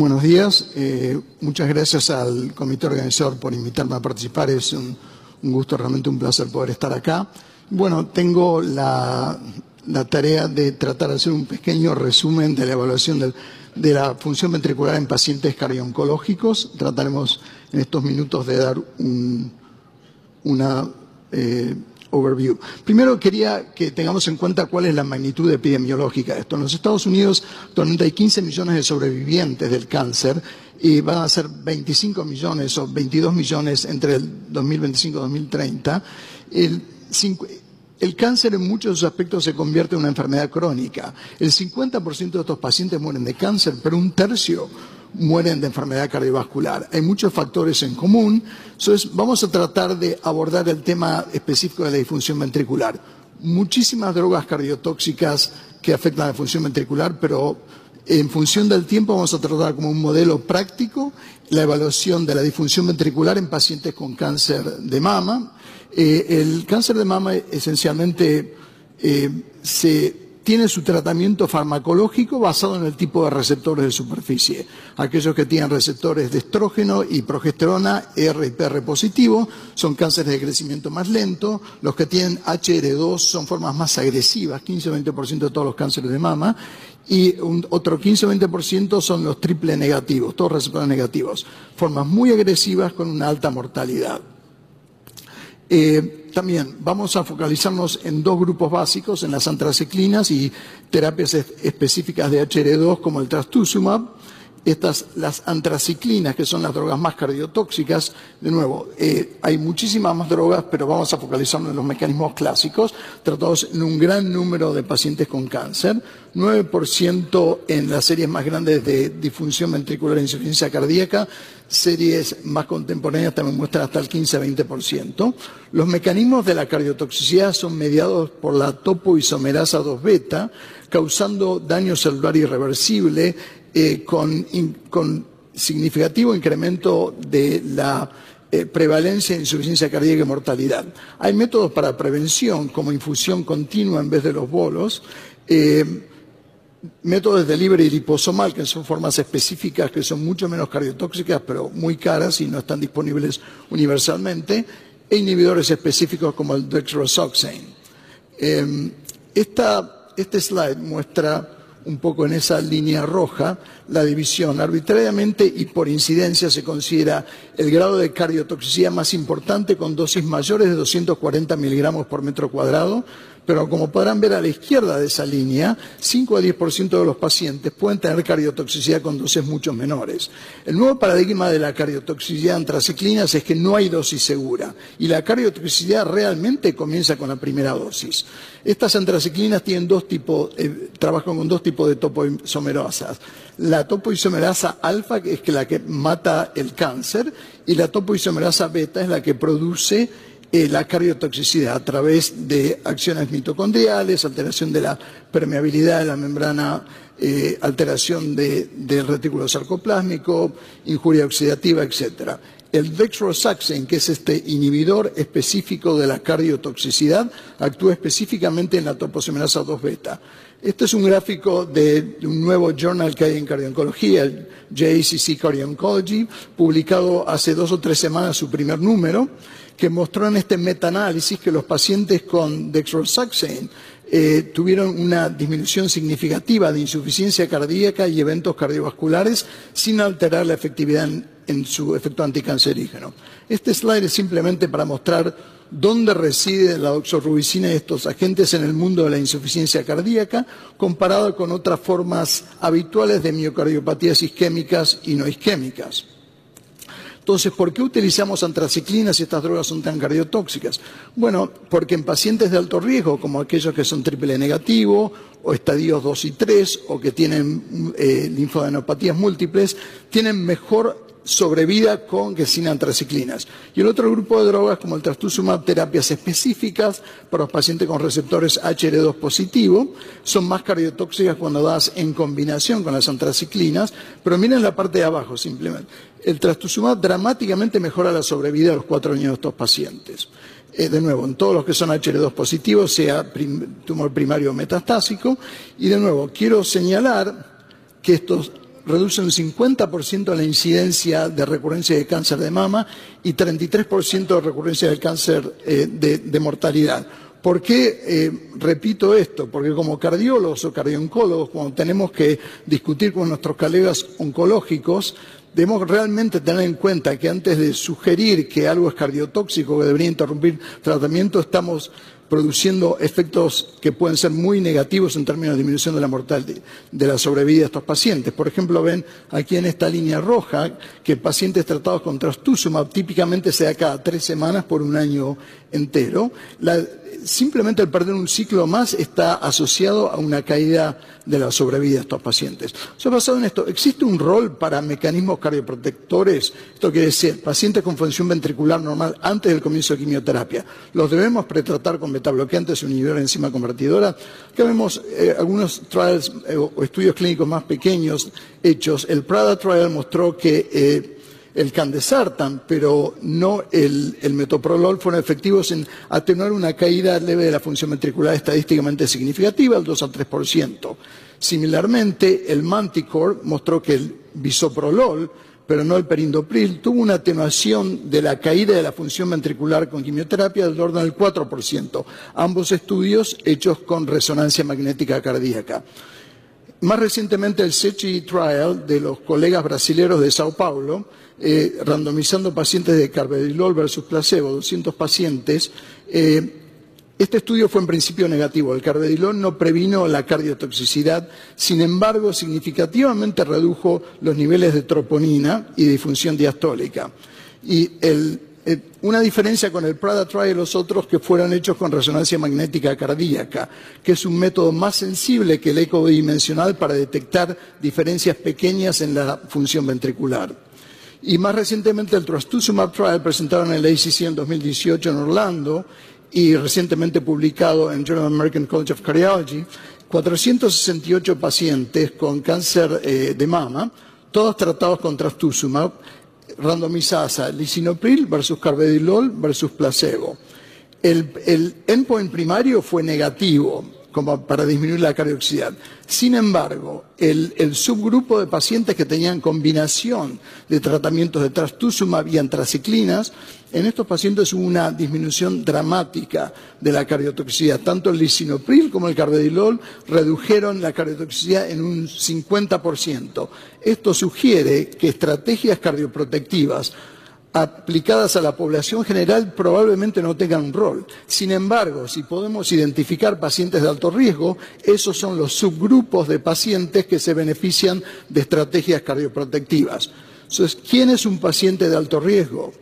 Buenos días. Eh, muchas gracias al comité organizador por invitarme a participar. Es un, gusto, realmente un placer poder estar acá. Bueno, tengo la, tarea de tratar de hacer un pequeño resumen de la evaluación de la función ventricular en pacientes cardio-oncológicos. Trataremos en estos minutos de dar una eh, overview. Primero quería que tengamos en cuenta cuál es la magnitud epidemiológica de esto. En los Estados Unidos actualmente hay 15 millones de sobrevivientes del cáncer y van a ser 25 millones o 22 millones entre el 2025 y 2030. El, el cáncer en muchos aspectos se convierte en una enfermedad crónica. El 50% de estos pacientes mueren de cáncer, pero un tercio mueren de enfermedad cardiovascular. Hay muchos factores en común, entonces vamos a tratar de abordar el tema específico de la disfunción ventricular. Muchísimas drogas cardiotóxicas que afectan a la función ventricular, pero en función del tiempo vamos a tratar como un modelo práctico la evaluación de la disfunción ventricular en pacientes con cáncer de mama. Eh, el cáncer de mama esencialmente eh, se tiene su tratamiento farmacológico basado en el tipo de receptores de superficie. Aquellos que tienen receptores de estrógeno y progesterona R y PR positivo son cánceres de crecimiento más lento. Los que tienen HR2 son formas más agresivas, 15 o 20% de todos los cánceres de mama. Y otro 15 o 20% son los triple negativos, todos receptores negativos. Formas muy agresivas con una alta mortalidad. Eh, también vamos a focalizarnos en dos grupos básicos, en las antraciclinas y terapias específicas de HR2 como el trastuzumab. Estas, las antraciclinas, que son las drogas más cardiotóxicas, de nuevo, eh, hay muchísimas más drogas, pero vamos a focalizarnos en los mecanismos clásicos, tratados en un gran número de pacientes con cáncer, 9% en las series más grandes de disfunción ventricular e insuficiencia cardíaca, series más contemporáneas también muestran hasta el 15-20%. Los mecanismos de la cardiotoxicidad son mediados por la topoisomerasa 2 beta, causando daño celular irreversible eh, con, significativo incremento de la eh, prevalencia de insuficiencia cardíaca y mortalidad. Hay métodos para prevención, como infusión continua en vez de los bolos, eh, métodos de delivery liposomal, que son formas específicas que son mucho menos cardiotóxicas, pero muy caras y no están disponibles universalmente, e inhibidores específicos como el dextrosoxane. este slide muestra un poco en esa línea roja la división. Arbitrariamente y por incidencia se considera el grado de cardiotoxicidad más importante con dosis mayores de 240 miligramos por metro cuadrado, pero como podrán ver a la izquierda de esa línea, 5 a 10% de los pacientes pueden tener cardiotoxicidad con dosis mucho menores. El nuevo paradigma de la cardiotoxicidad en traciclinas es que no hay dosis segura y la cardiotoxicidad realmente comienza con la primera dosis. Estas antraciclinas tienen dos tipos, eh, trabajan con dos tipos de topoisomerasas. La topoisomerasa alfa, que es la que mata el cáncer, y la topoisomerasa beta es la que produce eh, la cardiotoxicidad a través de acciones mitocondriales, alteración de la permeabilidad de la membrana, eh, alteración del retículo sarcoplásmico, injuria oxidativa, etc. El dextrosaxen, que es este inhibidor específico de la cardiotoxicidad, actúa específicamente en la topoisomerasa 2 beta. Este es un gráfico de un nuevo journal que hay en cardiooncología, el JACC Cardio publicado hace dos o tres semanas su primer número, que mostró en este metaanálisis que los pacientes con dextrosaxane eh, tuvieron una disminución significativa de insuficiencia cardíaca y eventos cardiovasculares sin alterar la efectividad en, su efecto anticancerígeno. Este slide es simplemente para mostrar dónde reside la doxorubicina y estos agentes en el mundo de la insuficiencia cardíaca comparado con otras formas habituales de miocardiopatías isquémicas y no isquémicas. Entonces, ¿por qué utilizamos antraciclinas si estas drogas son tan cardiotóxicas? Bueno, porque en pacientes de alto riesgo, como aquellos que son triple negativo, o estadios 2 y 3, o que tienen eh, linfadenopatías múltiples, tienen mejor sobrevida con que sin antraciclinas. Y el otro grupo de drogas, como el trastuzumab, terapias específicas para los pacientes con receptores HR2 positivo, son más cardiotóxicas cuando das en combinación con las antraciclinas, pero miren la parte de abajo simplemente. El trastuzumab dramáticamente mejora la sobrevida de los cuatro años de estos pacientes. Eh, de nuevo, en todos los que son HR2 positivos, sea tumor primario o metastásico. Y de nuevo, quiero señalar que estos reduce un 50% la incidencia de recurrencia de cáncer de mama y 33% de recurrencia del cáncer eh, de, mortalidad. ¿Por qué eh, repito esto? Porque como cardiólogos o cardioncólogos, cuando tenemos que discutir con nuestros colegas oncológicos, debemos realmente tener en cuenta que antes de sugerir que algo es cardiotóxico, que debería interrumpir tratamiento, estamos produciendo efectos que pueden ser muy negativos en términos de disminución de la mortalidad, de la sobrevida de estos pacientes. Por ejemplo, ven aquí en esta línea roja que pacientes tratados con trastuzumab típicamente se da cada tres semanas por un año entero. Simplemente el perder un ciclo más está asociado a una caída de la sobrevida de estos pacientes. sea, basado en esto, ¿existe un rol para mecanismos cardioprotectores? Esto quiere decir, pacientes con función ventricular normal antes del comienzo de quimioterapia, ¿los debemos pretratar con betabloqueantes o inhibidores de enzima convertidora? Acá vemos eh, algunos trials eh, o estudios clínicos más pequeños hechos. El Prada trial mostró que eh, el candesartan, pero no el, metoprolol, fueron efectivos en atenuar una caída leve de la función ventricular estadísticamente significativa, el 2 al 3%. Similarmente, el Manticore mostró que el bisoprolol, pero no el perindopril, tuvo una atenuación de la caída de la función ventricular con quimioterapia del orden del 4%. Ambos estudios hechos con resonancia magnética cardíaca. Más recientemente el SECHI Trial de los colegas brasileños de Sao Paulo, eh, randomizando pacientes de carvedilol versus placebo, 200 pacientes, eh, este estudio fue en principio negativo. El carvedilol no previno la cardiotoxicidad, sin embargo, significativamente redujo los niveles de troponina y disfunción diastólica. Y el eh, una diferencia con el Prada Trial y los otros que fueron hechos con resonancia magnética cardíaca, que es un método más sensible que el eco bidimensional para detectar diferencias pequeñas en la función ventricular. Y más recientemente el Trastuzumab Trial presentado en el ACC en 2018 en Orlando y recientemente publicado en Journal American College of Cardiology, 468 pacientes con cáncer eh, de mama, todos tratados con trastuzumab, randomizadas a lisinopril versus carvedilol versus placebo. El, el endpoint primario fue negativo, como para disminuir la cardioxidad. Sin embargo, el, subgrupo de pacientes que tenían combinación de tratamientos de trastuzumab y antraciclinas, en estos pacientes hubo una disminución dramática de la cardiotoxicidad. Tanto el lisinopril como el carvedilol redujeron la cardiotoxicidad en un 50%. Esto sugiere que estrategias cardioprotectivas aplicadas a la población general probablemente no tengan un rol. Sin embargo, si podemos identificar pacientes de alto riesgo, esos son los subgrupos de pacientes que se benefician de estrategias cardioprotectivas. Entonces, ¿quién es un paciente de alto riesgo?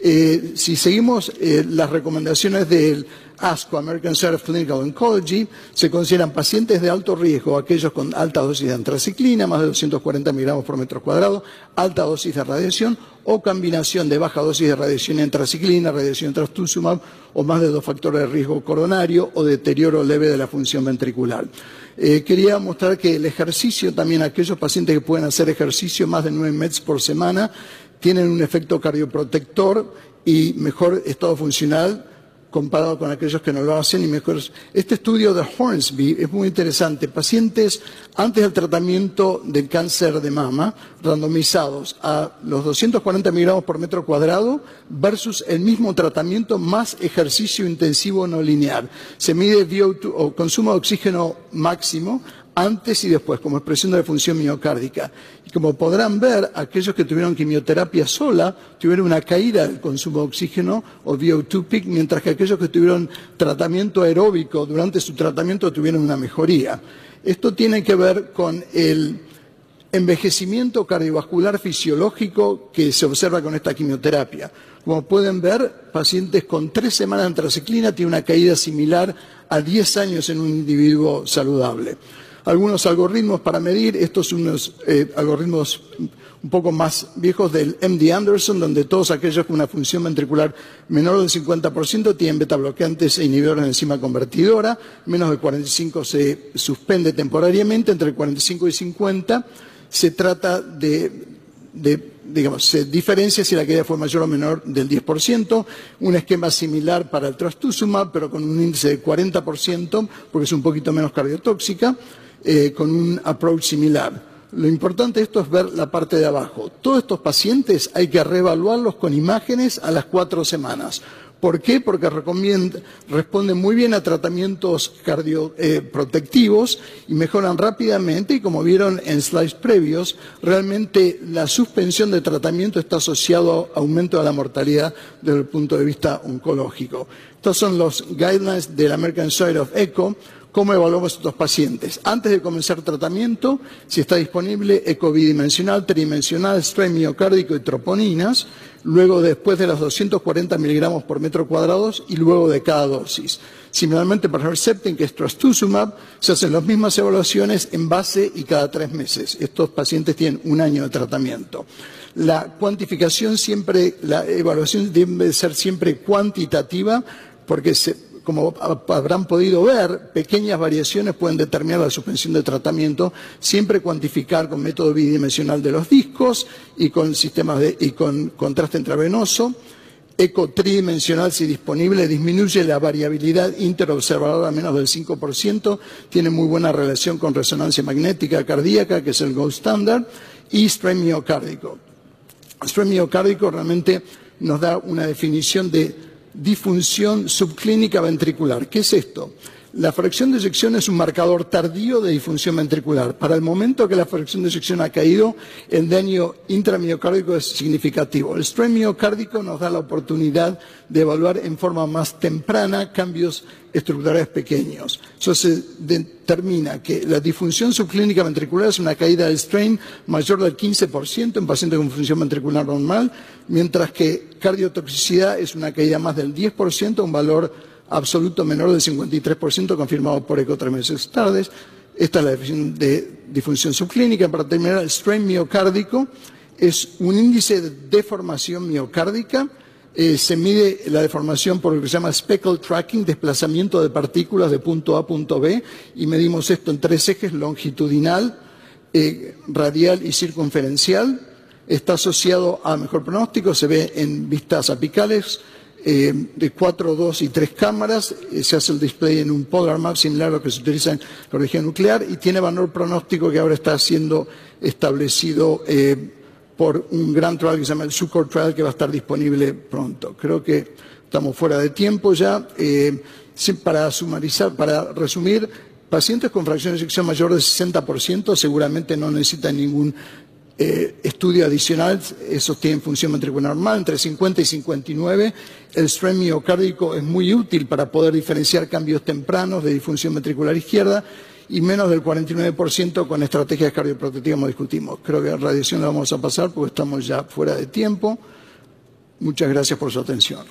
Eh, si seguimos eh, las recomendaciones del ASCO, American Center of Clinical Oncology, se consideran pacientes de alto riesgo aquellos con alta dosis de antraciclina, más de 240 miligramos por metro cuadrado, alta dosis de radiación o combinación de baja dosis de radiación antraciclina, radiación trastuzumab o más de dos factores de riesgo coronario o deterioro leve de la función ventricular. Eh, quería mostrar que el ejercicio, también aquellos pacientes que pueden hacer ejercicio más de 9 METs por semana, tienen un efecto cardioprotector y mejor estado funcional comparado con aquellos que no lo hacen y mejor. Este estudio de Hornsby es muy interesante. Pacientes antes del tratamiento del cáncer de mama, randomizados a los 240 miligramos por metro cuadrado versus el mismo tratamiento más ejercicio intensivo no lineal. Se mide VO2 o consumo de oxígeno máximo antes y después, como expresión de la función miocárdica. Y como podrán ver, aquellos que tuvieron quimioterapia sola tuvieron una caída del consumo de oxígeno o VO2 peak, mientras que aquellos que tuvieron tratamiento aeróbico durante su tratamiento tuvieron una mejoría. Esto tiene que ver con el envejecimiento cardiovascular fisiológico que se observa con esta quimioterapia. Como pueden ver, pacientes con tres semanas de antraciclina tienen una caída similar a 10 años en un individuo saludable algunos algoritmos para medir, estos son unos eh, algoritmos un poco más viejos del MD Anderson, donde todos aquellos con una función ventricular menor del 50% tienen beta bloqueantes e inhibidores de enzima convertidora, menos de 45 se suspende temporariamente, entre 45 y 50 se trata de, digamos, se diferencia si la caída fue mayor o menor del 10%, un esquema similar para el trastuzumab, pero con un índice de 40%, porque es un poquito menos cardiotóxica. Eh, con un approach similar. Lo importante de esto es ver la parte de abajo. Todos estos pacientes hay que reevaluarlos con imágenes a las cuatro semanas. ¿Por qué? Porque responden muy bien a tratamientos cardioprotectivos eh, y mejoran rápidamente y como vieron en slides previos, realmente la suspensión de tratamiento está asociado a aumento de la mortalidad desde el punto de vista oncológico. Estos son los guidelines del American Society of Echo ¿Cómo evaluamos estos pacientes? Antes de comenzar tratamiento, si está disponible eco bidimensional, tridimensional, strain miocárdico y troponinas, luego después de los 240 miligramos por metro cuadrado y luego de cada dosis. Similarmente para Herceptin, que es trastuzumab, se hacen las mismas evaluaciones en base y cada tres meses. Estos pacientes tienen un año de tratamiento. La cuantificación siempre, la evaluación debe ser siempre cuantitativa porque se, como habrán podido ver, pequeñas variaciones pueden determinar la suspensión de tratamiento, siempre cuantificar con método bidimensional de los discos y con sistemas de, y con contraste intravenoso. Eco tridimensional, si disponible, disminuye la variabilidad interobservadora a menos del 5%, tiene muy buena relación con resonancia magnética cardíaca, que es el gold standard, y strain miocárdico. Strain miocárdico realmente nos da una definición de disfunción subclínica ventricular. ¿Qué es esto? La fracción de eyección es un marcador tardío de disfunción ventricular. Para el momento que la fracción de eyección ha caído, el daño intramiocárdico es significativo. El strain miocárdico nos da la oportunidad de evaluar en forma más temprana cambios estructurales pequeños. Eso se determina que la disfunción subclínica ventricular es una caída del strain mayor del 15% en pacientes con función ventricular normal, mientras que cardiotoxicidad es una caída más del 10%, un valor absoluto menor del 53% confirmado por ECO tres meses tardes. Esta es la definición de disfunción subclínica. Para terminar, el strain miocárdico es un índice de deformación miocárdica. Eh, se mide la deformación por lo que se llama speckle tracking, desplazamiento de partículas de punto A a punto B, y medimos esto en tres ejes, longitudinal, eh, radial y circunferencial. Está asociado a mejor pronóstico, se ve en vistas apicales, eh, de cuatro, dos y tres cámaras. Eh, se hace el display en un Polar Map similar a lo que se utiliza en la región nuclear y tiene valor pronóstico que ahora está siendo establecido eh, por un gran trial que se llama el Sucor Trial que va a estar disponible pronto. Creo que estamos fuera de tiempo ya. para sumarizar, para resumir, pacientes con fracción de eyección mayor del 60% seguramente no necesitan ningún eh, estudio adicional, esos tienen función ventricular normal, entre 50 y 59. El strain miocárdico es muy útil para poder diferenciar cambios tempranos de disfunción ventricular izquierda y menos del 49% con estrategias cardioprotectivas como discutimos. Creo que la radiación la vamos a pasar porque estamos ya fuera de tiempo. Muchas gracias por su atención.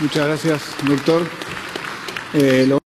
Muchas gracias, doctor. Eh,